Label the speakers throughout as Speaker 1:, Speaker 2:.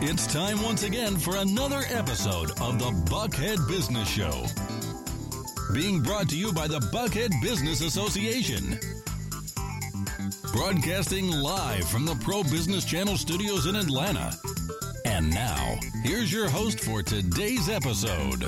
Speaker 1: It's time once again for another episode of the Buckhead Business Show. Being brought to you by the Buckhead Business Association. Broadcasting live from the Pro Business Channel studios in Atlanta. And now, here's your host for today's episode.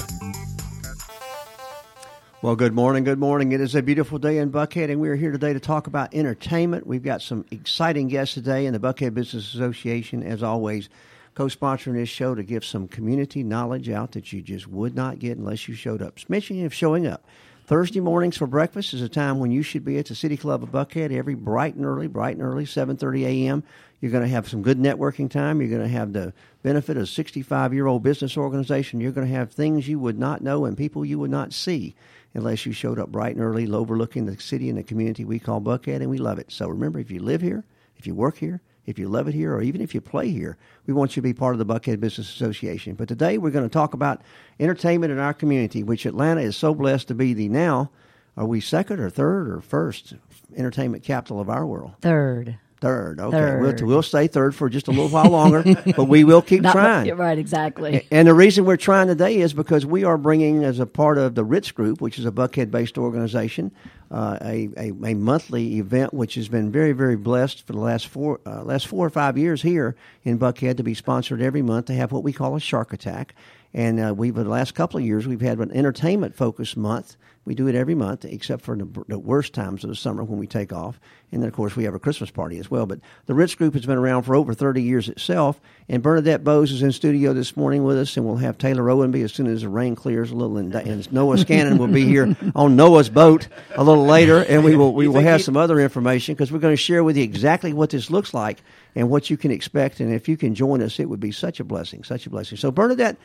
Speaker 2: Well, good morning. Good morning. It is a beautiful day in Buckhead, and we are here today to talk about entertainment. We've got some exciting guests today in the Buckhead Business Association, as always, co sponsoring this show to give some community knowledge out that you just would not get unless you showed up. Speaking of showing up, Thursday mornings for breakfast is a time when you should be at the City Club of Buckhead every bright and early, bright and early, 7.30 a.m. You're going to have some good networking time. You're going to have the benefit of a 65-year-old business organization. You're going to have things you would not know and people you would not see unless you showed up bright and early, overlooking the city and the community we call Buckhead, and we love it. So remember, if you live here, if you work here, if you love it here, or even if you play here, we want you to be part of the Buckhead Business Association. But today we're going to talk about entertainment in our community, which Atlanta is so blessed to be the now. Are we second or third or first entertainment capital of our world?
Speaker 3: Third.
Speaker 2: Third. Okay.
Speaker 3: Third.
Speaker 2: We'll, we'll stay third for just a little while longer, but we will keep
Speaker 3: Not
Speaker 2: trying.
Speaker 3: You're right, exactly.
Speaker 2: And the reason we're trying today is because we are bringing, as a part of the Ritz Group, which is a Buckhead based organization, uh, a, a, a monthly event which has been very, very blessed for the last four, uh, last four or five years here in Buckhead to be sponsored every month to have what we call a shark attack. And uh, we've, the last couple of years, we've had an entertainment focused month. We do it every month, except for the, the worst times of the summer when we take off. And then, of course, we have a Christmas party as well. But the Ritz Group has been around for over 30 years itself. And Bernadette Bose is in studio this morning with us, and we'll have Taylor Owenby as soon as the rain clears a little. And, and Noah Scannon will be here on Noah's boat a little later, and we will we will have some other information because we're going to share with you exactly what this looks like and what you can expect. And if you can join us, it would be such a blessing, such a blessing. So, Bernadette.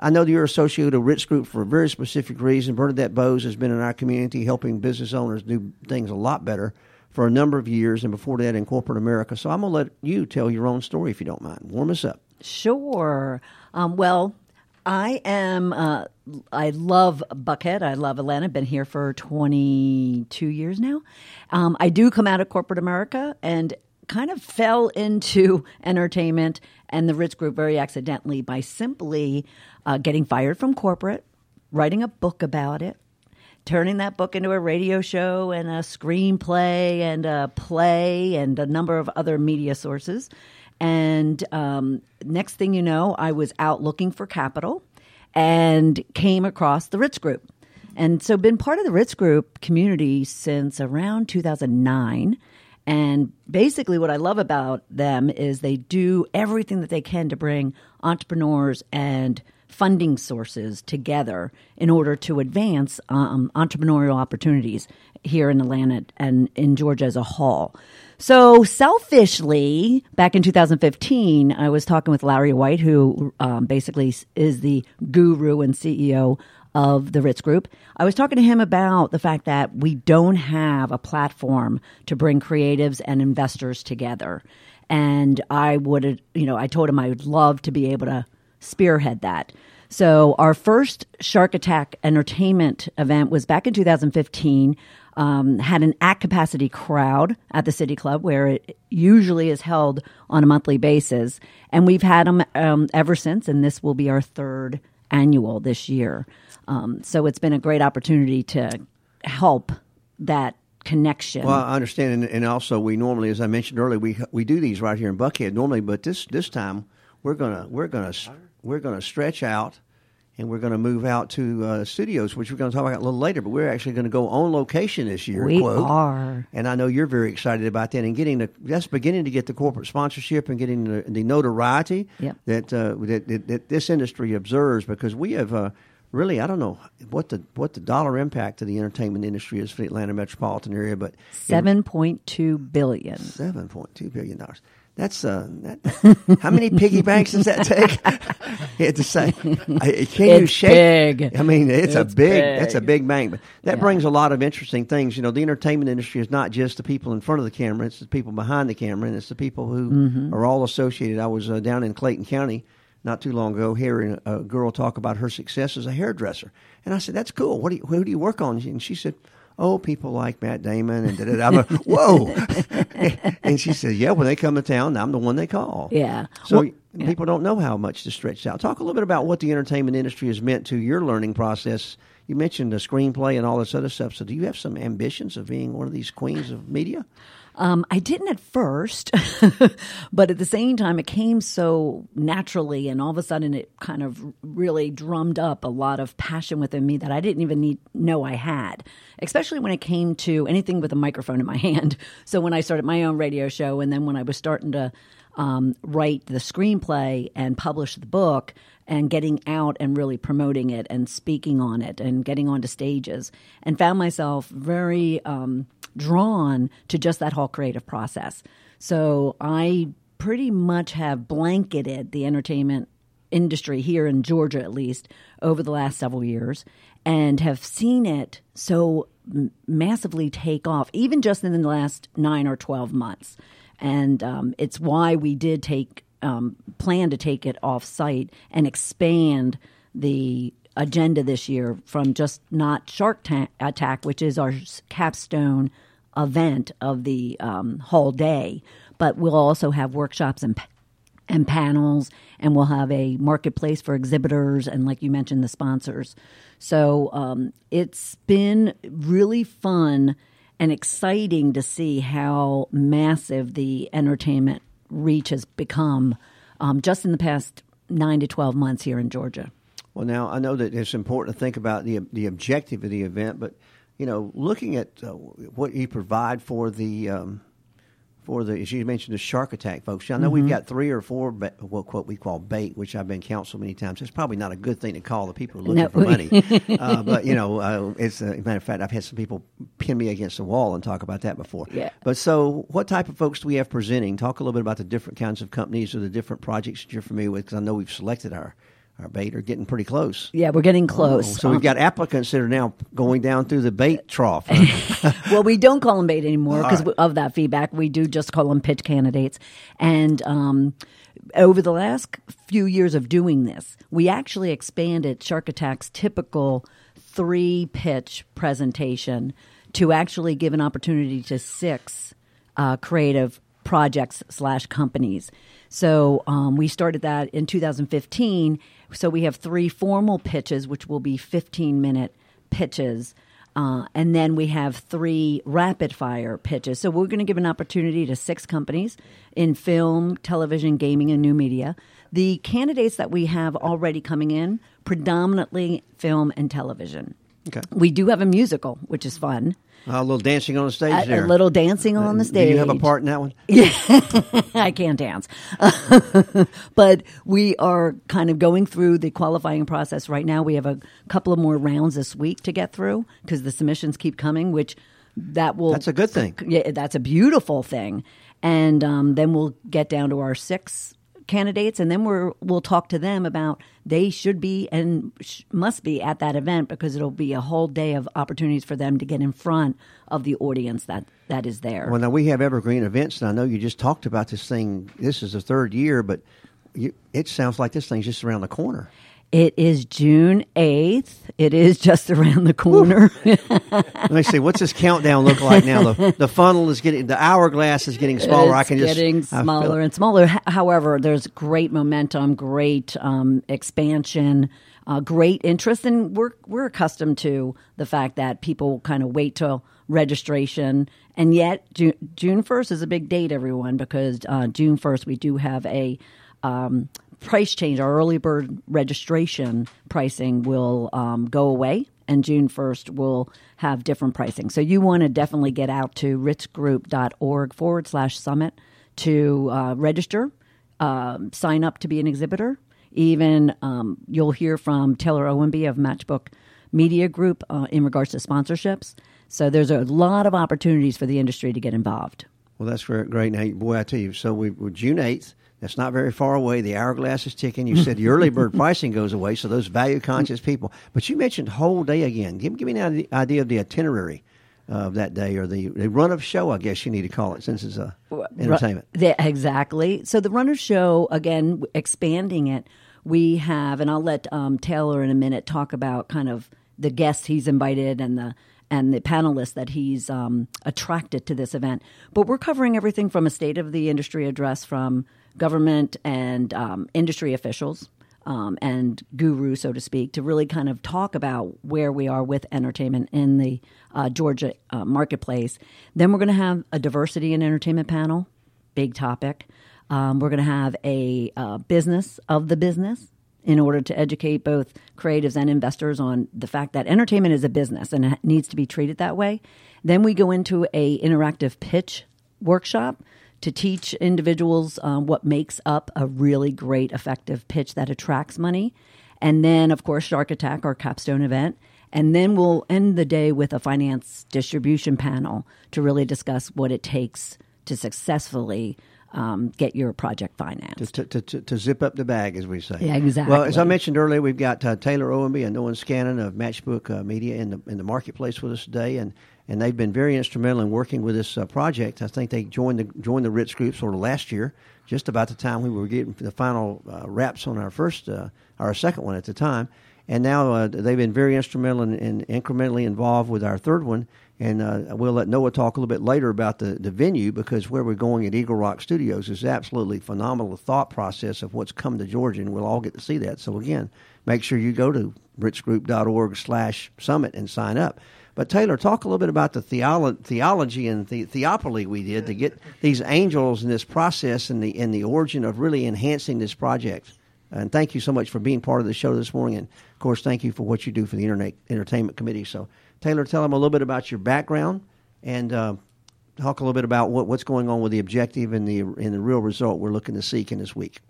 Speaker 2: I know that you're associated with Ritz Group for a very specific reason. Bernadette Bose has been in our community helping business owners do things a lot better for a number of years, and before that in corporate America. So I'm going to let you tell your own story if you don't mind. Warm us up.
Speaker 3: Sure. Um, well, I am. Uh, I love Buckhead. I love Atlanta. Been here for 22 years now. Um, I do come out of corporate America and kind of fell into entertainment and the Ritz Group very accidentally by simply uh, getting fired from corporate, writing a book about it, turning that book into a radio show and a screenplay and a play and a number of other media sources. And um, next thing you know, I was out looking for capital and came across the Ritz Group. And so been part of the Ritz Group community since around 2009. And basically, what I love about them is they do everything that they can to bring entrepreneurs and funding sources together in order to advance um, entrepreneurial opportunities here in Atlanta and in Georgia as a whole. So, selfishly, back in 2015, I was talking with Larry White, who um, basically is the guru and CEO of the Ritz Group. I was talking to him about the fact that we don't have a platform to bring creatives and investors together. And I would, you know, I told him I would love to be able to spearhead that. So our first Shark Attack entertainment event was back in 2015. Um, had an at capacity crowd at the City Club where it usually is held on a monthly basis, and we've had them um, ever since. And this will be our third annual this year. Um, so it's been a great opportunity to help that connection.
Speaker 2: Well, I understand, and, and, also we normally, as I mentioned earlier, we we do these right here in Buckhead normally, but this this time we're gonna we're gonna we're gonna stretch out. And we're going to move out to uh, studios, which we're going to talk about a little later. But we're actually going to go on location this year.
Speaker 3: We
Speaker 2: quote.
Speaker 3: are,
Speaker 2: and I know you're very excited about that. And getting the that's beginning to get the corporate sponsorship and getting the, the notoriety
Speaker 3: yep.
Speaker 2: that, uh, that, that, that this industry observes. Because we have uh, really, I don't know what the what the dollar impact to the entertainment industry is for the Atlanta metropolitan area, but
Speaker 3: seven point two billion.
Speaker 2: Seven point two billion dollars. That's uh, that, how many piggy banks does that take? it's same. Can
Speaker 3: it's
Speaker 2: you shake?
Speaker 3: Big.
Speaker 2: I mean, it's,
Speaker 3: It's
Speaker 2: a big,
Speaker 3: big.
Speaker 2: That's a big bank. But that
Speaker 3: Yeah.
Speaker 2: brings a lot of interesting things. You know, the entertainment industry is not just the people in front of the camera; it's the people behind the camera, and it's the people who
Speaker 3: Mm-hmm.
Speaker 2: are all associated. I was uh, down in Clayton County not too long ago hearing a girl talk about her success as a hairdresser, and I said, "That's cool. What do you, who do you work on?" And she said. oh, people like Matt Damon and da da da. I'm like, whoa. and she said, yeah, when they come to town, I'm the one they call.
Speaker 3: Yeah.
Speaker 2: So
Speaker 3: Well, yeah.
Speaker 2: people don't know how much to stretch out. Talk a little bit about what the entertainment industry has meant to your learning process. You mentioned the screenplay and all this other stuff. So do you have some ambitions of being one of these queens of media?
Speaker 3: Um, I didn't at first, but at the same time, it came so naturally, and all of a sudden, it kind of really drummed up a lot of passion within me that I didn't even need know I had. Especially when it came to anything with a microphone in my hand. So when I started my own radio show, and then when I was starting to um, write the screenplay and publish the book, and getting out and really promoting it and speaking on it and getting onto stages, and found myself very. Um, drawn to just that whole creative process. So I pretty much have blanketed the entertainment industry here in Georgia, at least, over the last several years, and have seen it so massively take off, even just in the last nine or 12 months. And um, it's why we did take, um, plan to take it off site and expand the agenda this year from just not Shark Ta- Attack, which is our capstone event of the um, whole day, but we'll also have workshops and and panels, and we'll have a marketplace for exhibitors and, like you mentioned, the sponsors. So um, it's been really fun and exciting to see how massive the entertainment reach has become um, just in the past nine to 12 months here in Georgia.
Speaker 2: Well, now I know that it's important to think about the the objective of the event, but you know, looking at uh, what you provide for the um, for the as you mentioned the shark attack folks. I know we've got three or four ba- what what we call bait, which I've been counseled many times. It's probably not a good thing to call the people looking
Speaker 3: No.
Speaker 2: for money, uh, but you know, uh, it's a matter of fact. I've had some people pin me against the wall and talk about that before.
Speaker 3: Yeah.
Speaker 2: But so, what type of folks do we have presenting? Talk a little bit about the different kinds of companies or the different projects that you're familiar with, because I know we've selected our our bait are getting pretty close.
Speaker 3: Yeah, we're getting close.
Speaker 2: Oh, so we've got applicants that are now going down through the bait trough.
Speaker 3: well, we don't call them bait anymore because
Speaker 2: right.
Speaker 3: of that feedback. We do just call them pitch candidates. And um, over the last few years of doing this, we actually expanded Shark Attack's typical three pitch presentation to actually give an opportunity to six uh, creative projects slash companies. So um, we started that in 2015. So we have three formal pitches, which will be 15 minute pitches. Uh, and then we have three rapid fire pitches. So we're going to give an opportunity to six companies in film, television, gaming, and new media. The candidates that we have already coming in, predominantly film and television.
Speaker 2: Okay.
Speaker 3: We do have a musical, which is fun.
Speaker 2: A little dancing on the stage
Speaker 3: A,
Speaker 2: there.
Speaker 3: a little dancing on the
Speaker 2: Do
Speaker 3: stage.
Speaker 2: you have a part in that one?
Speaker 3: I can't dance. but we are kind of going through the qualifying process right now. We have a couple of more rounds this week to get through because the submissions keep coming, which that will.
Speaker 2: That's a good thing.
Speaker 3: Yeah, that's a beautiful thing. And um, then we'll get down to our six candidates, and then we're we'll talk to them about they should be and sh- must be at that event because it'll be a whole day of opportunities for them to get in front of the audience that that is there.
Speaker 2: Well, now we have evergreen events, and I know you just talked about this thing. This is the third year, but you, it sounds like this thing's just around the corner.
Speaker 3: It is June 8th. It is just around the corner.
Speaker 2: Let me see. What's this countdown look like now? The, the funnel is getting, the hourglass is getting smaller. I
Speaker 3: it's
Speaker 2: can just
Speaker 3: getting
Speaker 2: I
Speaker 3: smaller and smaller. However, there's great momentum, great um, expansion, uh, great interest, and we're we're accustomed to the fact that people kind of wait till registration, and yet June, June 1st is a big date, everyone, because uh, June 1st we do have a um, price change. Our early bird registration pricing will um, go away, and June 1st will have different pricing. So you want to definitely get out to ritzgroup.org forward slash summit to uh, register, um, sign up to be an exhibitor. Even um, you'll hear from Taylor Owenby of Matchbook Media Group uh, in regards to sponsorships. So there's a lot of opportunities for the industry to get involved.
Speaker 2: Well, that's great. great. Now, boy, I tell you, so we, June 8th. That's not very far away. The hourglass is ticking. You said the early bird pricing goes away, so those value conscious people. But you mentioned whole day again. Give, give me an idea of the itinerary of that day or the, the run of show, I guess you need to call it, since it's a entertainment.
Speaker 3: Ru- yeah, exactly. So the run of show again, expanding it. We have, and I'll let um, Taylor in a minute talk about kind of the guests he's invited and the and the panelists that he's um, attracted to this event. But we're covering everything from a state of the industry address from government and um, industry officials um, and guru, so to speak, to really kind of talk about where we are with entertainment in the uh, Georgia uh, marketplace. Then we're going to have a diversity and entertainment panel, big topic. Um, we're going to have a uh, business of the business in order to educate both creatives and investors on the fact that entertainment is a business and it needs to be treated that way. Then we go into a interactive pitch workshop to teach individuals um, what makes up a really great, effective pitch that attracts money. And then, of course, Shark Attack, our capstone event. And then we'll end the day with a finance distribution panel to really discuss what it takes to successfully um, get your project financed.
Speaker 2: To, to, to, to, zip up the bag, as we say.
Speaker 3: Yeah, exactly.
Speaker 2: Well, as I mentioned earlier, we've got uh, Taylor Owenby and Nolan Scannon of Matchbook uh, Media in the in the marketplace with us today, and and they've been very instrumental in working with this uh, project. I think they joined the joined the Ritz Group sort of last year, just about the time we were getting the final uh, wraps on our first, uh, our second one at the time, and now uh, they've been very instrumental and in, incrementally involved with our third one. And uh, we'll let Noah talk a little bit later about the, the venue because where we're going at Eagle Rock Studios is absolutely phenomenal thought process of what's come to Georgia, and we'll all get to see that. So again, make sure you go to ritzgroup.org slash summit and sign up. But Taylor, talk a little bit about the theolo- theology and the theopoly we did to get these angels in this process and the in the origin of really enhancing this project. And thank you so much for being part of the show this morning. And of course, thank you for what you do for the Internet Entertainment Committee. So, Taylor, tell them a little bit about your background and uh, talk a little bit about what, what's going on with the objective and the and the real result we're looking to seek in this week.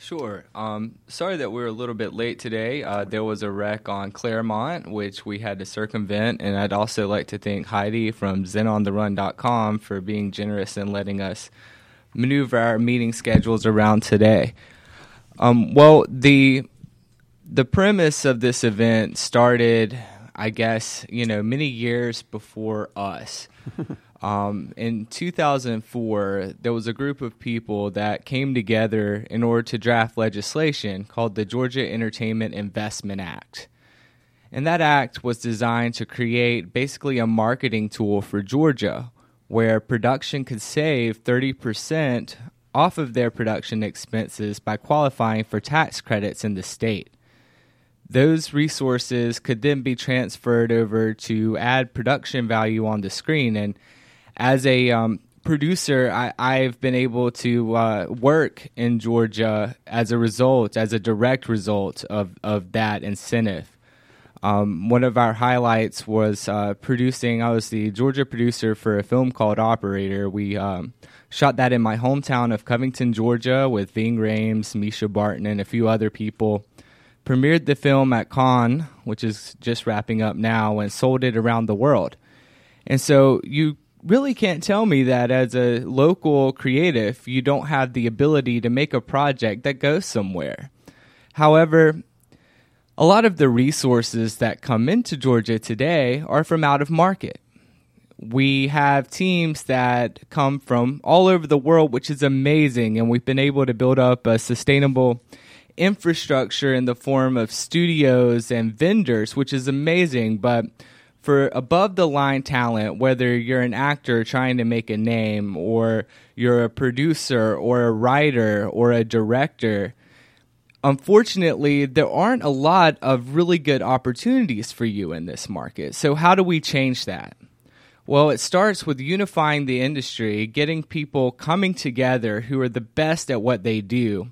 Speaker 4: Sure. Um, sorry that we're a little bit late today. Uh, there was a wreck on Clairmont, which we had to circumvent, and I'd also like to thank Heidi from ZenOnTheRun.com for being generous and letting us maneuver our meeting schedules around today. Um, well, the the premise of this event started, I guess, you know, many years before us. Um, in 2004, there was a group of people that came together in order to draft legislation called the Georgia Entertainment Investment Act. And that act was designed to create basically a marketing tool for Georgia where production could save 30% off of their production expenses by qualifying for tax credits in the state. Those resources could then be transferred over to add production value on the screen and as a um, producer, I, have been able to uh, work in Georgia as a result, as a direct result of, of that incentive. Um, one of our highlights was uh, producing. I was the Georgia producer for a film called Operator. We um, shot that in my hometown of Covington, Georgia, with Ving Rhames, Mischa Barton, and a few other people. Premiered the film at Cannes, which is just wrapping up now, and sold it around the world. And so you really can't tell me that as a local creative, you don't have the ability to make a project that goes somewhere. However, a lot of the resources that come into Georgia today are from out of market. We have teams that come from all over the world, which is amazing, and we've been able to build up a sustainable infrastructure in the form of studios and vendors, which is amazing. But for above the line talent, whether you're an actor trying to make a name, or you're a producer, or a writer, or a director, unfortunately, there aren't a lot of really good opportunities for you in this market. So, how do we change that? Well, it starts with unifying the industry, getting people coming together who are the best at what they do,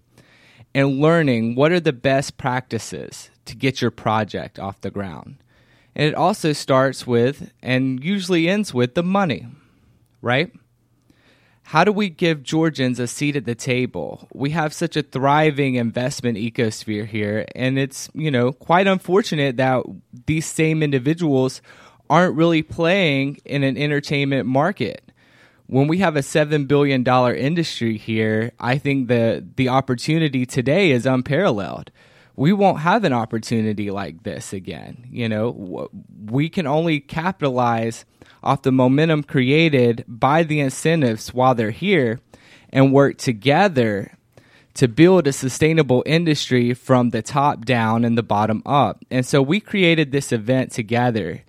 Speaker 4: and learning what are the best practices to get your project off the ground. And it also starts with and usually ends with the money, right? How do we give Georgians a seat at the table? We have such a thriving investment ecosphere here, and it's, you know, quite unfortunate that these same individuals aren't really playing in an entertainment market. When we have a $7 billion industry here, I think the, the opportunity today is unparalleled we won't have an opportunity like this again. You know, we can only capitalize off the momentum created by the incentives while they're here and work together to build a sustainable industry from the top down and the bottom up. And so we created this event together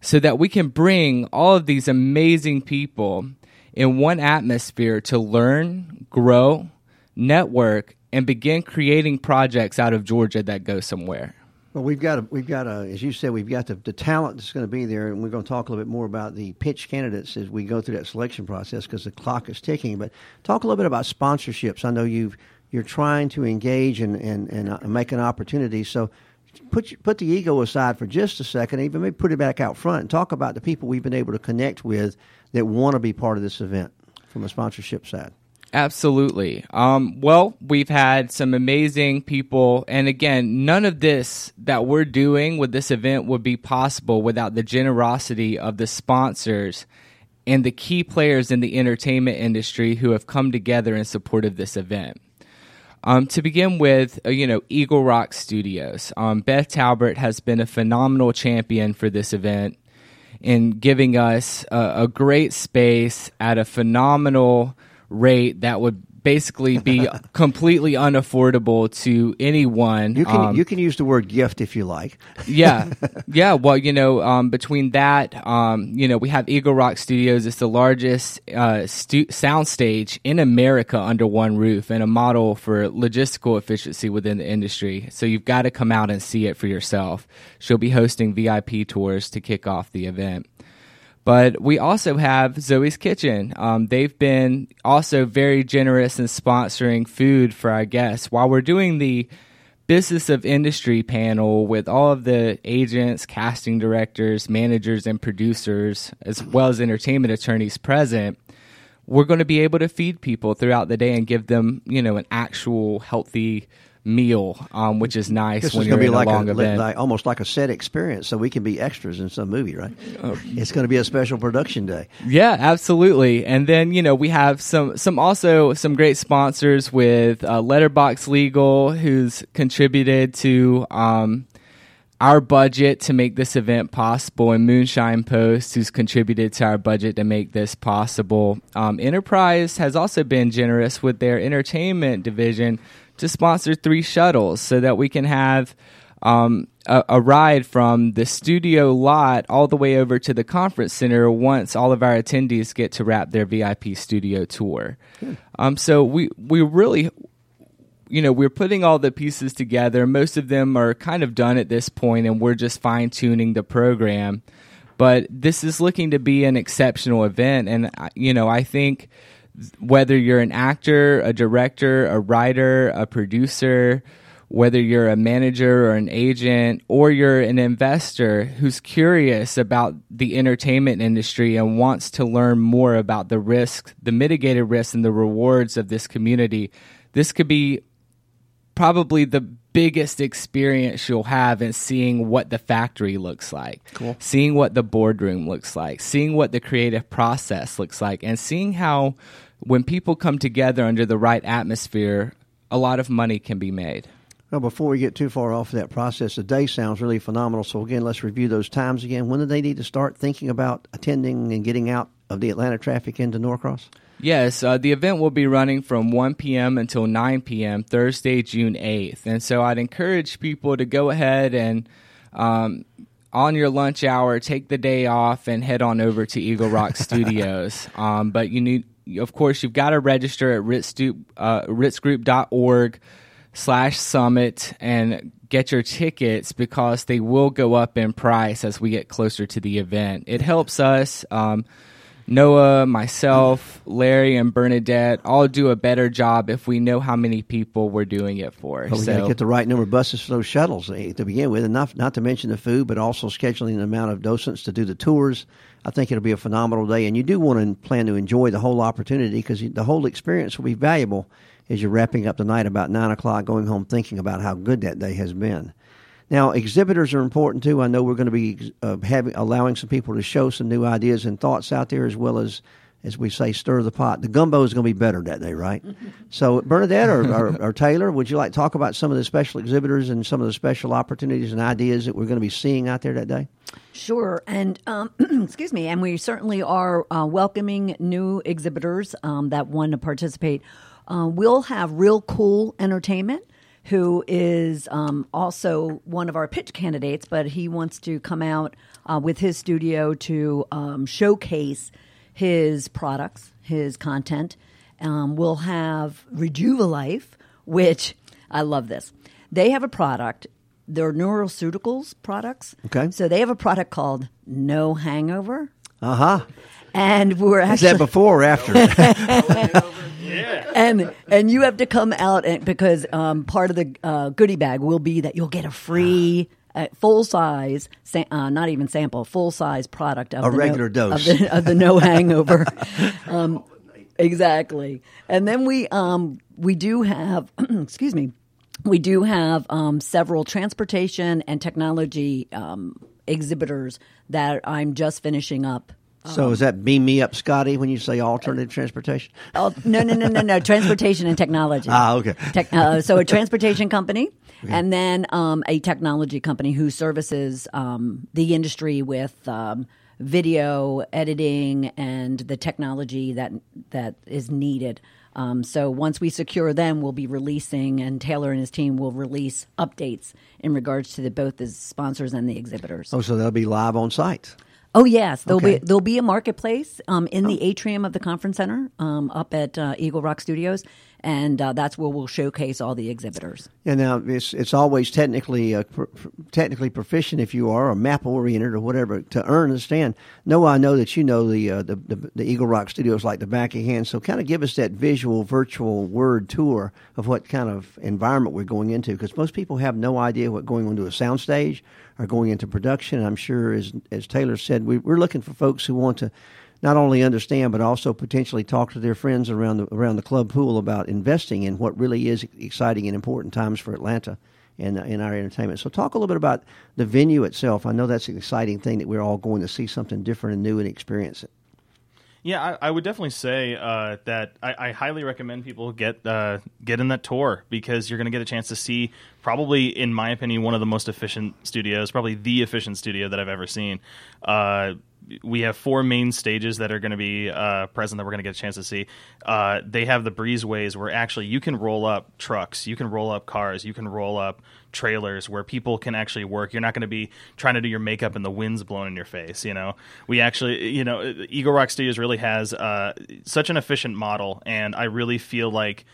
Speaker 4: so that we can bring all of these amazing people in one atmosphere to learn, grow, network, and begin creating projects out of Georgia that go somewhere.
Speaker 2: Well, we've got a, we've got a, as you said, we've got the, the talent that's going to be there, and we're going to talk a little bit more about the pitch candidates as we go through that selection process because the clock is ticking. But talk a little bit about sponsorships. I know you've you're trying to engage and and, and uh, make an opportunity. So put put the ego aside for just a second, even maybe put it back out front and talk about the people we've been able to connect with that want to be part of this event from a sponsorship side.
Speaker 4: Absolutely. Um, well, we've had some amazing people. And again, none of this that we're doing with this event would be possible without the generosity of the sponsors and the key players in the entertainment industry who have come together in support of this event. Um, to begin with, uh, you know, Eagle Rock Studios. Um, Beth Talbert has been a phenomenal champion for this event in giving us a, a great space at a phenomenal rate that would basically be completely unaffordable to anyone.
Speaker 2: You can
Speaker 4: Um,
Speaker 2: you can use the word gift if you like.
Speaker 4: yeah, yeah. Well, you know, um, between that, um, you know, we have Eagle Rock Studios. It's the largest uh, stu- soundstage in America under one roof, and a model for logistical efficiency within the industry. So you've got to come out and see it for yourself. She'll be hosting VIP tours to kick off the event. But we also have Zoe's Kitchen. Um, they've been also very generous in sponsoring food for our guests while we're doing the business of industry panel with all of the agents, casting directors, managers, and producers, as well as entertainment attorneys present. We're going to be able to feed people throughout the day and give them, you know, an actual healthy meal, um, which is nice
Speaker 2: This
Speaker 4: when
Speaker 2: is
Speaker 4: you're
Speaker 2: going to
Speaker 4: in
Speaker 2: be like
Speaker 4: a long
Speaker 2: a
Speaker 4: event.
Speaker 2: like, almost like a set experience, so we can be extras in some movie, right?
Speaker 4: Oh.
Speaker 2: It's going to be a special production day.
Speaker 4: Yeah, absolutely. And then you know we have some some also some great sponsors with uh, Letterbox Legal, who's contributed to um, our budget to make this event possible, and Moonshine Post, who's contributed to our budget to make this possible. Um, Enterprise has also been generous with their entertainment division to sponsor three shuttles so that we can have um, a, a ride from the studio lot all the way over to the conference center once all of our attendees get to wrap their VIP studio tour. Um, so we we really you know, we're putting all the pieces together. Most of them are kind of done at this point, and we're just fine tuning the program. But this is looking to be an exceptional event, and you know, I think whether you're an actor, a director, a writer, a producer, whether you're a manager or an agent, or you're an investor who's curious about the entertainment industry and wants to learn more about the risks, the mitigated risks, and the rewards of this community, this could be probably the biggest experience you'll have in seeing what the factory looks like,
Speaker 2: Cool.
Speaker 4: seeing what the boardroom looks like, seeing what the creative process looks like, and seeing how when people come together under the right atmosphere, a lot of money can be made.
Speaker 2: Well, before we get too far off of that process, the day sounds really phenomenal. So again, let's review those times again. When do they need to start thinking about attending and getting out of the Atlanta traffic into Norcross?
Speaker 4: Yes, uh, the event will be running from 1 p.m. until 9 p.m. Thursday, June 8th. And so I'd encourage people to go ahead and, um, on your lunch hour, take the day off and head on over to Eagle Rock Studios. Um, but you need, of course, you've got to register at ritzgroup, uh, ritzgroup.org slash summit and get your tickets because they will go up in price as we get closer to the event. It helps us. Um, Noah, myself, Larry, and Bernadette all do a better job if we know how many people we're doing it for.
Speaker 2: But we got to get the right number of buses for those shuttles eh, to begin with, and not not to mention the food, but also scheduling the amount of docents to do the tours. I think it'll be a phenomenal day, and you do want to plan to enjoy the whole opportunity because the whole experience will be valuable as you're wrapping up the night about nine o'clock, going home thinking about how good that day has been. Now, exhibitors are important too. I know we're going to be uh, having allowing some people to show some new ideas and thoughts out there, as well as, as we say, stir the pot. The gumbo is going to be better that day, right? so, Bernadette or, or, or Taylor, would you like to talk about some of the special exhibitors and some of the special opportunities and ideas that we're going to be seeing out there that day?
Speaker 3: Sure, and um, excuse me, and we certainly are uh, welcoming new exhibitors um, that want to participate. Uh, we'll have Real Cool Entertainment, who is um, also one of our pitch candidates, but he wants to come out uh, with his studio to um, showcase his products, his content. Um, we'll have Rejuvalife, which I love this. They have a product. They're neuroceuticals products.
Speaker 2: Okay.
Speaker 3: So they have a product called No Hangover.
Speaker 2: Uh huh.
Speaker 3: And we're
Speaker 2: Is that before or after?
Speaker 3: and and you have to come out and, because um, part of the uh, goodie bag will be that you'll get a free uh, full size, sa- uh, not even sample, full size product of
Speaker 2: A
Speaker 3: the
Speaker 2: regular
Speaker 3: no,
Speaker 2: dose.
Speaker 3: of the, of the no hangover. um, exactly, and then we um, we do have excuse me, we do have um, several transportation and technology um, exhibitors that I'm just finishing up.
Speaker 2: So is that beam me up, Scotty, when you say alternative transportation?
Speaker 3: Oh no no no no no! Transportation and technology.
Speaker 2: Ah, okay.
Speaker 3: Tech, uh, so a transportation company, and then um, a technology company who services um, the industry with um, video editing and the technology that that is needed. Um, so once we secure them, we'll be releasing, and Taylor and his team will release updates in regards to the, both the sponsors and the exhibitors.
Speaker 2: Oh, so they'll be live on site.
Speaker 3: Oh yes, there'll
Speaker 2: Okay.
Speaker 3: be there'll be a marketplace um, in the atrium of the conference center um, up at uh, Eagle Rock Studios, and uh, that's where we'll showcase all the exhibitors.
Speaker 2: Yeah, now it's it's always technically uh, pr- technically proficient if you are or map oriented or whatever to earn a stand. Noah, I know that you know the, uh, the the the Eagle Rock Studios like the back of your hand. So kind of give us that visual virtual word tour of what kind of environment we're going into because most people have no idea what going onto a soundstage or going into production. And I'm sure, as as Taylor said, we, we're looking for folks who want to not only understand but also potentially talk to their friends around the around the club pool about investing in what really is exciting and important times for Atlanta and in our entertainment. So talk a little bit about the venue itself. I know that's an exciting thing that we're all going to see something different and new and experience it.
Speaker 5: Yeah, I, I would definitely say uh, that I, I highly recommend people get uh, get in that tour because you're going to get a chance to see probably, in my opinion, one of the most efficient studios, probably the efficient studio that I've ever seen. Uh, we have four main stages that are going to be uh, present that we're going to get a chance to see. Uh, they have the breezeways where actually you can roll up trucks, you can roll up cars, you can roll up trailers where people can actually work. You're not going to be trying to do your makeup and the wind's blowing in your face. You know, we actually, you know, Eagle Rock Studios really has uh, such an efficient model, and I really feel like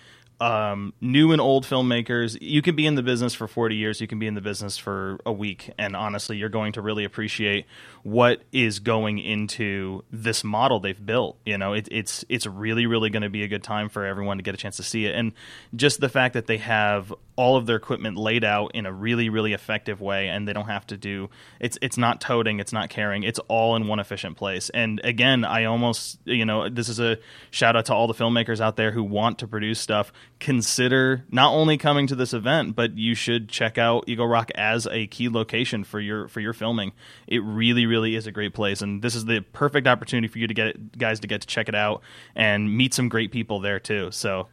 Speaker 5: um, new and old filmmakers, you can be in the business for 40 years, you can be in the business for a week, and honestly, you're going to really appreciate what is going into this model they've built. You know, it, it's it's really really going to be a good time for everyone to get a chance to see it, and just the fact that they have all of their equipment laid out in a really really effective way, and they don't have to do it's it's not toting, it's not carrying, it's all in one efficient place. And again, I almost you know this is a shout out to all the filmmakers out there who want to produce stuff consider not only coming to this event, but you should check out Eagle Rock as a key location for your for your filming. It really, really is a great place, and this is the perfect opportunity for you to get guys to get to check it out and meet some great people there too. So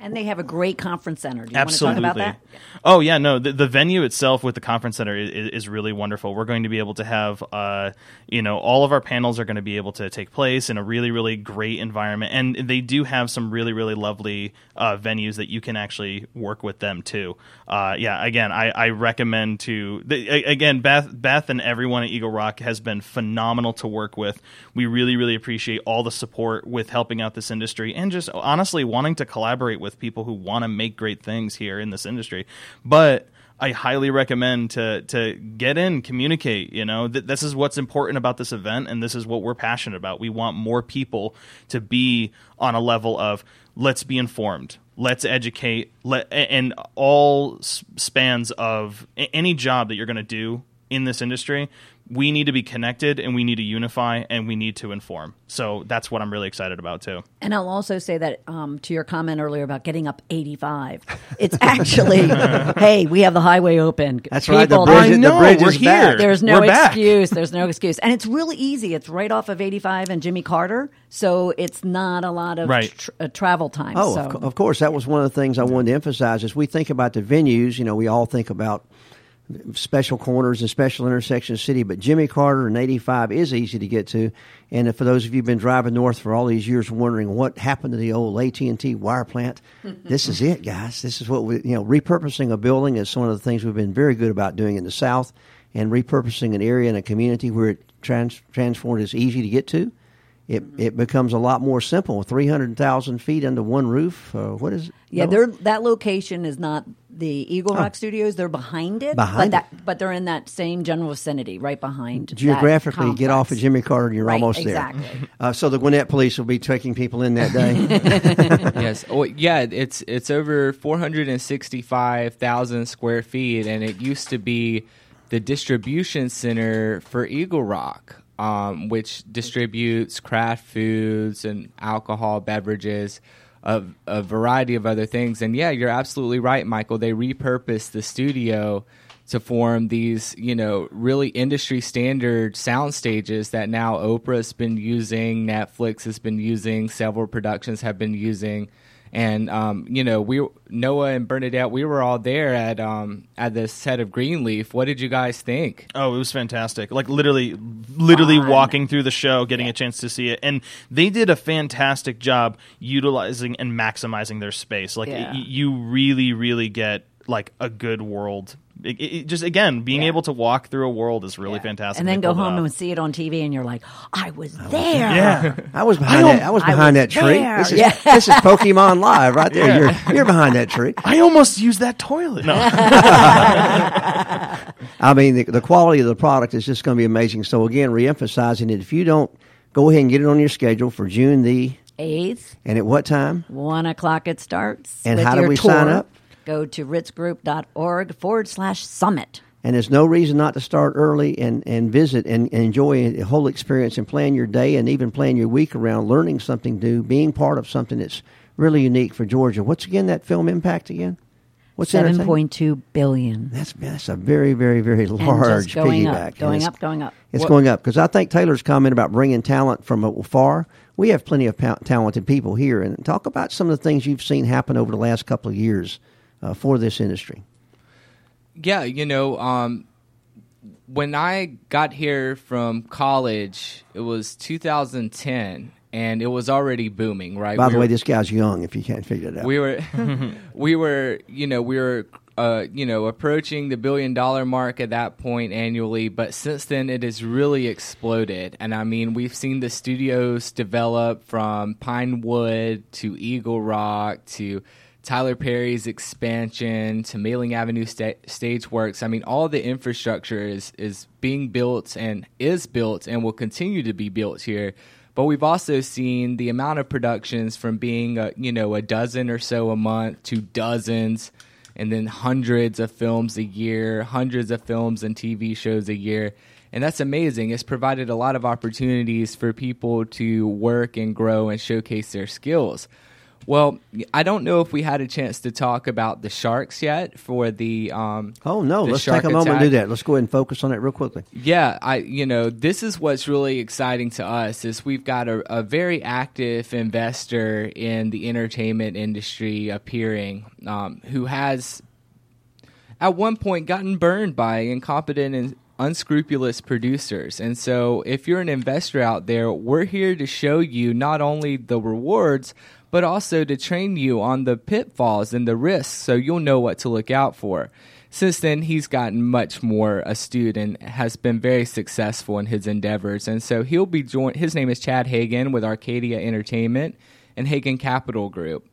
Speaker 3: And they have a great conference center. Do you
Speaker 5: Absolutely.
Speaker 3: want to talk about that?
Speaker 5: Oh yeah, no, the, the venue itself with the conference center is, is really wonderful. We're going to be able to have, uh, you know, all of our panels are going to be able to take place in a really, really great environment, and they do have some really, really lovely uh, venues that you can actually work with them too. Uh, yeah, again, I, I recommend to the, again Beth, Beth, and everyone at Eagle Rock has been phenomenal to work with. We really, really appreciate all the support with helping out this industry and just honestly wanting to collaborate with people who want to make great things here in this industry. But I highly recommend to to get in, communicate. You know, th- this is what's important about this event, and this is what we're passionate about. We want more people to be on a level of let's be informed, let's educate, let and all spans of any job that you're going to do in this industry. We need to be connected, and we need to unify, and we need to inform. So that's what I'm really excited about too.
Speaker 3: And I'll also say that um, to your comment earlier about getting up 85, it's actually, hey, we have the highway open.
Speaker 2: That's right, the bridge-
Speaker 5: I
Speaker 2: the bridge
Speaker 5: we're
Speaker 2: is
Speaker 5: here.
Speaker 2: back.
Speaker 3: There's no
Speaker 5: We're back.
Speaker 3: excuse. There's no excuse. And it's really easy. It's right off of 85 and Jimmy Carter. So it's not a lot of
Speaker 5: Right.
Speaker 3: tr- uh, travel time.
Speaker 2: Oh,
Speaker 3: so.
Speaker 2: of, co- of course. That was one of the things I wanted to emphasize. As we think about the venues, you know, we all think about special corners and special intersections of city, but Jimmy Carter and 85 is easy to get to. And for those of you who've been driving north for all these years, wondering what happened to the old AT and T wire plant, this is it, guys. This is what we, you know, repurposing a building is one of the things we've been very good about doing in the South, and repurposing an area and a community where it trans- transformed is easy to get to. It it becomes a lot more simple. Three hundred thousand feet under one roof. Uh, what is? it?
Speaker 3: Yeah,
Speaker 2: No?
Speaker 3: they're that location is not the Eagle Rock Studios. They're behind it,
Speaker 2: Behind
Speaker 3: but that, but they're in that same general vicinity, right behind. that
Speaker 2: geographically get off of. Jimmy Carter and you're
Speaker 3: Right,
Speaker 2: almost
Speaker 3: exactly.
Speaker 2: there. Uh, so the Gwinnett police will be taking people in that day.
Speaker 4: yes. Oh, yeah. It's it's over four hundred and sixty five thousand square feet, and it used to be the distribution center for Eagle Rock, um, which distributes craft foods and alcohol beverages. A, a variety of other things, and yeah, you're absolutely right, Michael. They repurposed the studio to form these, you know, really industry standard sound stages that now Oprah's been using, Netflix has been using, several productions have been using, and um, you know, we Noah and Bernadette, we were all there at um, at the set of Greenleaf. What did you guys think?
Speaker 5: Oh, it was fantastic. Like literally literally
Speaker 3: Fun.
Speaker 5: walking through the show, getting a chance to see it. And they did a fantastic job utilizing and maximizing their space. Like
Speaker 3: Yeah.
Speaker 5: y- you really really get like a good world. It, it- it just again, being
Speaker 3: Yeah.
Speaker 5: able to walk through a world is really fantastic.
Speaker 3: And then go home and see it on TV, and you're like, I was there.
Speaker 5: Yeah.
Speaker 2: I was behind that. I was
Speaker 3: I
Speaker 2: behind
Speaker 3: was
Speaker 2: that tree.
Speaker 3: there.
Speaker 2: This is
Speaker 3: Yeah.
Speaker 2: this is Pokemon Live right there.
Speaker 5: Yeah.
Speaker 2: You're you're behind that tree.
Speaker 5: I almost used that toilet. No.
Speaker 2: I mean, the, the quality of the product is just going to be amazing. So again, reemphasizing it. If you don't go ahead and get it on your schedule for June the
Speaker 3: Eighth,
Speaker 2: and at what time?
Speaker 3: one o'clock it starts.
Speaker 2: And
Speaker 3: with
Speaker 2: how do
Speaker 3: your
Speaker 2: we
Speaker 3: tour.
Speaker 2: sign up?
Speaker 3: Go to ritzgroup.org forward slash summit.
Speaker 2: And there's no reason not to start early and, and visit and, and enjoy the whole experience and plan your day and even plan your week around learning something new, being part of something that's really unique for Georgia. What's again that film impact again? What's
Speaker 3: Seven point two billion.
Speaker 2: That's that's a very very very large
Speaker 3: going
Speaker 2: piggyback.
Speaker 3: up, going up, going up.
Speaker 2: It's
Speaker 4: What-
Speaker 2: going up because I think Taylor's comment about bringing talent from afar. We have plenty of pa- talented people here, and talk about some of the things you've seen happen over the last couple of years uh, for this industry.
Speaker 4: Yeah, you know, um, when I got here from college, it was 2010, and it was already booming, right?
Speaker 2: By
Speaker 4: We
Speaker 2: the
Speaker 4: were-
Speaker 2: way, this guy's young. If you can't figure it out,
Speaker 4: we were we were you know we were uh, you know approaching the billion dollar mark at that point annually but since then it has really exploded and i mean we've seen the studios develop from pinewood to eagle rock to Tyler Perry's expansion to Mailing Avenue sta- Stageworks. I mean, all the infrastructure is is being built and is built and will continue to be built here. But we've also seen the amount of productions from being a, you know a dozen or so a month to dozens, and then hundreds of films a year, hundreds of films and TV shows a year. And that's amazing. It's provided a lot of opportunities for people to work and grow and showcase their skills. Well, I don't know if we had a chance to talk about the sharks yet for the. Um,
Speaker 2: oh no, let's take a moment and do that. Let's go ahead and focus on it real quickly.
Speaker 4: Yeah, I you know this is what's really exciting to us is we've got a, a very active investor in the entertainment industry appearing um, who has at one point gotten burned by incompetent and unscrupulous producers. And so if you're an investor out there, we're here to show you not only the rewards but also to train you on the pitfalls and the risks so you'll know what to look out for. Since then, he's gotten much more astute and has been very successful in his endeavors. And so he'll be joined. His name is Chad Hagen with Arcadia Entertainment and Hagen Capital Group.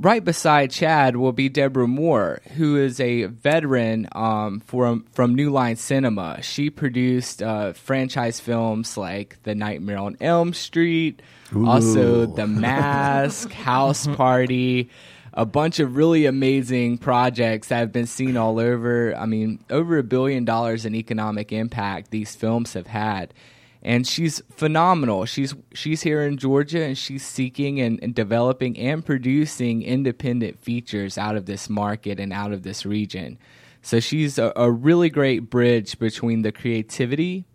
Speaker 4: Right beside Chad will be Deborah Moore, who is a veteran um, from from New Line Cinema. She produced uh, franchise films like The Nightmare on Elm Street, also The Mask, House Party, a bunch of really amazing projects that have been seen all over. I mean, over a billion dollars in economic impact these films have had and she's phenomenal. She's she's here in Georgia, and she's seeking and, and, developing and producing independent features out of this market and out of this region. So she's a, a really great bridge between the creativity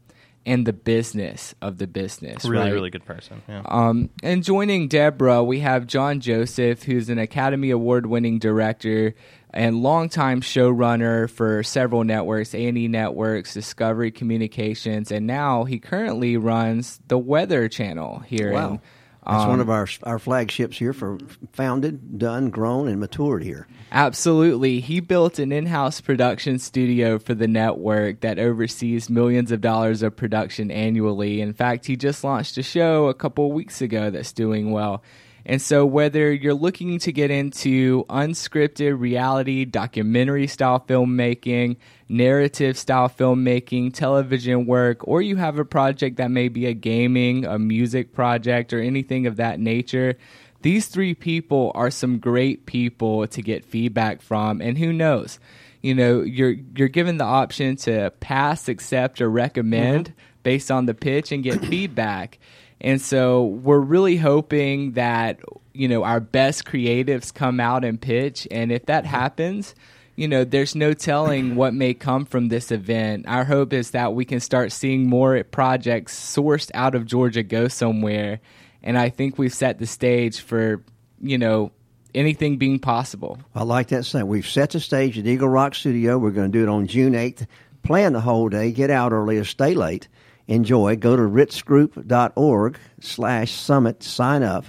Speaker 4: and the business of the business.
Speaker 5: Really,
Speaker 4: right?
Speaker 5: really good person. Yeah.
Speaker 4: Um, and joining Deborah, we have John Joseph, who's an Academy Award winning director and longtime showrunner for several networks, A&E Networks, Discovery Communications, and now he currently runs the Weather Channel here
Speaker 2: Wow.
Speaker 4: in
Speaker 2: That's one
Speaker 4: Um,
Speaker 2: of our our flagships here for founded, done, grown, and matured here.
Speaker 4: Absolutely. He built an in house production studio for the network that oversees millions of dollars of production annually. In fact, he just launched a show a couple weeks ago that's doing well. And so, whether you're looking to get into unscripted reality, documentary style filmmaking, narrative style filmmaking, television work, or you have a project that may be a gaming, a music project, or anything of that nature, these three people are some great people to get feedback from. And who knows? You know, you're you're given the option to pass, accept, or recommend mm-hmm. based on the pitch and get feedback. And so we're really hoping that, you know, our best creatives come out and pitch. And if that mm-hmm. happens, you know, there's no telling what may come from this event. Our hope is that we can start seeing more projects sourced out of Georgia go somewhere. And I think we've set the stage for, you know, anything being possible.
Speaker 2: I like that saying. We've set the stage at Eagle Rock Studio. We're going to do it on June 8th. Plan the whole day. Get out early or stay late. Enjoy. Go to ritzgroup.org slash summit. Sign up.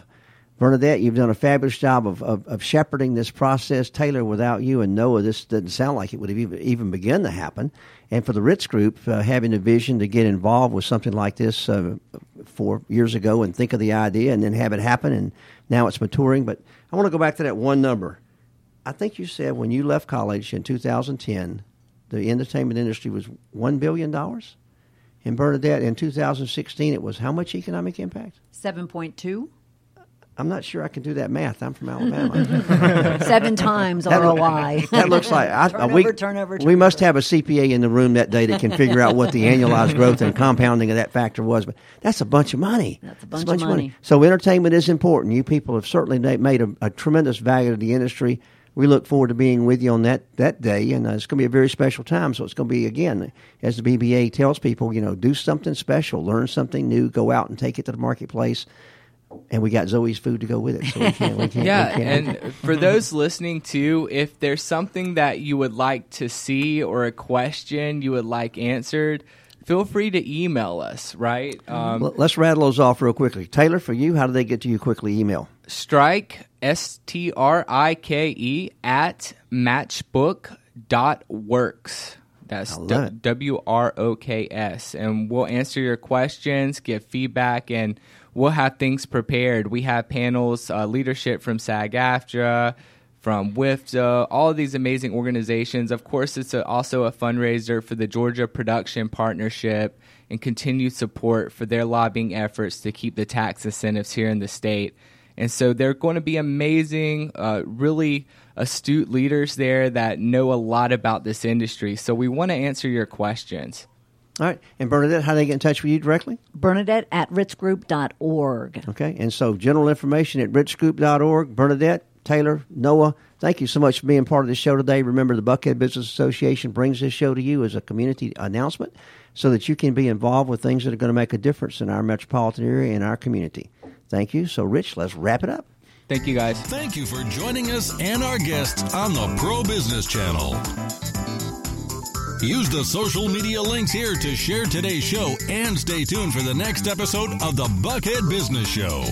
Speaker 2: Bernadette, you've done a fabulous job of, of, of shepherding this process. Taylor, without you and Noah, this doesn't sound like it would have even, even begun to happen. And for the Ritz Group, uh, having a vision to get involved with something like this uh, four years ago and think of the idea and then have it happen, and now it's maturing. But I want to go back to that one number. I think you said when you left college in 2010, the entertainment industry was $1 billion. And Bernadette, in 2016, it was how much economic impact?
Speaker 3: 7.2?
Speaker 2: I'm not sure I can do that math. I'm from Alabama.
Speaker 3: Seven times ROI.
Speaker 2: that looks like I,
Speaker 3: Turnover,
Speaker 2: we,
Speaker 3: turnover,
Speaker 2: we must have a CPA in the room that day that can figure out what the annualized growth and compounding of that factor was. But that's a bunch of money.
Speaker 3: That's a bunch of money.
Speaker 2: So entertainment is important. You people have certainly made a, a tremendous value to the industry. We look forward to being with you on that, that day, and uh, it's going to be a very special time. So it's going to be, again, as the BBA tells people, you know, do something special, learn something new, go out and take it to the marketplace. And we got Zoe's food to go with it, so we can't. We can't
Speaker 4: Yeah,
Speaker 2: we can't.
Speaker 4: and for those listening too, if there's something that you would like to see or a question you would like answered, feel free to email us, right? Um,
Speaker 2: Let's rattle those off real quickly. Taylor, for you, how do they get to you quickly? Email.
Speaker 4: strike S T R I K E at matchbook.works. That's
Speaker 2: I love it.
Speaker 4: W R O K S. And we'll answer your questions, give feedback, and we'll have things prepared. We have panels, uh, leadership from SAG AFTRA, from WIFTA, all of these amazing organizations. Of course, it's a, also a fundraiser for the Georgia Production Partnership and continued support for their lobbying efforts to keep the tax incentives here in the state. And so they're going to be amazing, uh, really astute leaders there that know a lot about this industry. So we want to answer your questions.
Speaker 2: All right. And Bernadette, how do they get in touch with you directly?
Speaker 3: Bernadette at ritzgroup.org.
Speaker 2: Okay. And so general information at ritzgroup.org. Bernadette, Taylor, Noah, thank you so much for being part of the show today. Remember, the Buckhead Business Association brings this show to you as a community announcement so that you can be involved with things that are going to make a difference in our metropolitan area and our community. Thank you. So, Rich, let's wrap it up.
Speaker 4: Thank you, guys.
Speaker 1: Thank you for joining us and our guests on the Pro Business Channel. Use the social media links here to share today's show and stay tuned for the next episode of the Buckhead Business Show.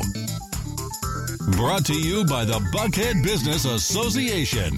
Speaker 1: Brought to you by the Buckhead Business Association.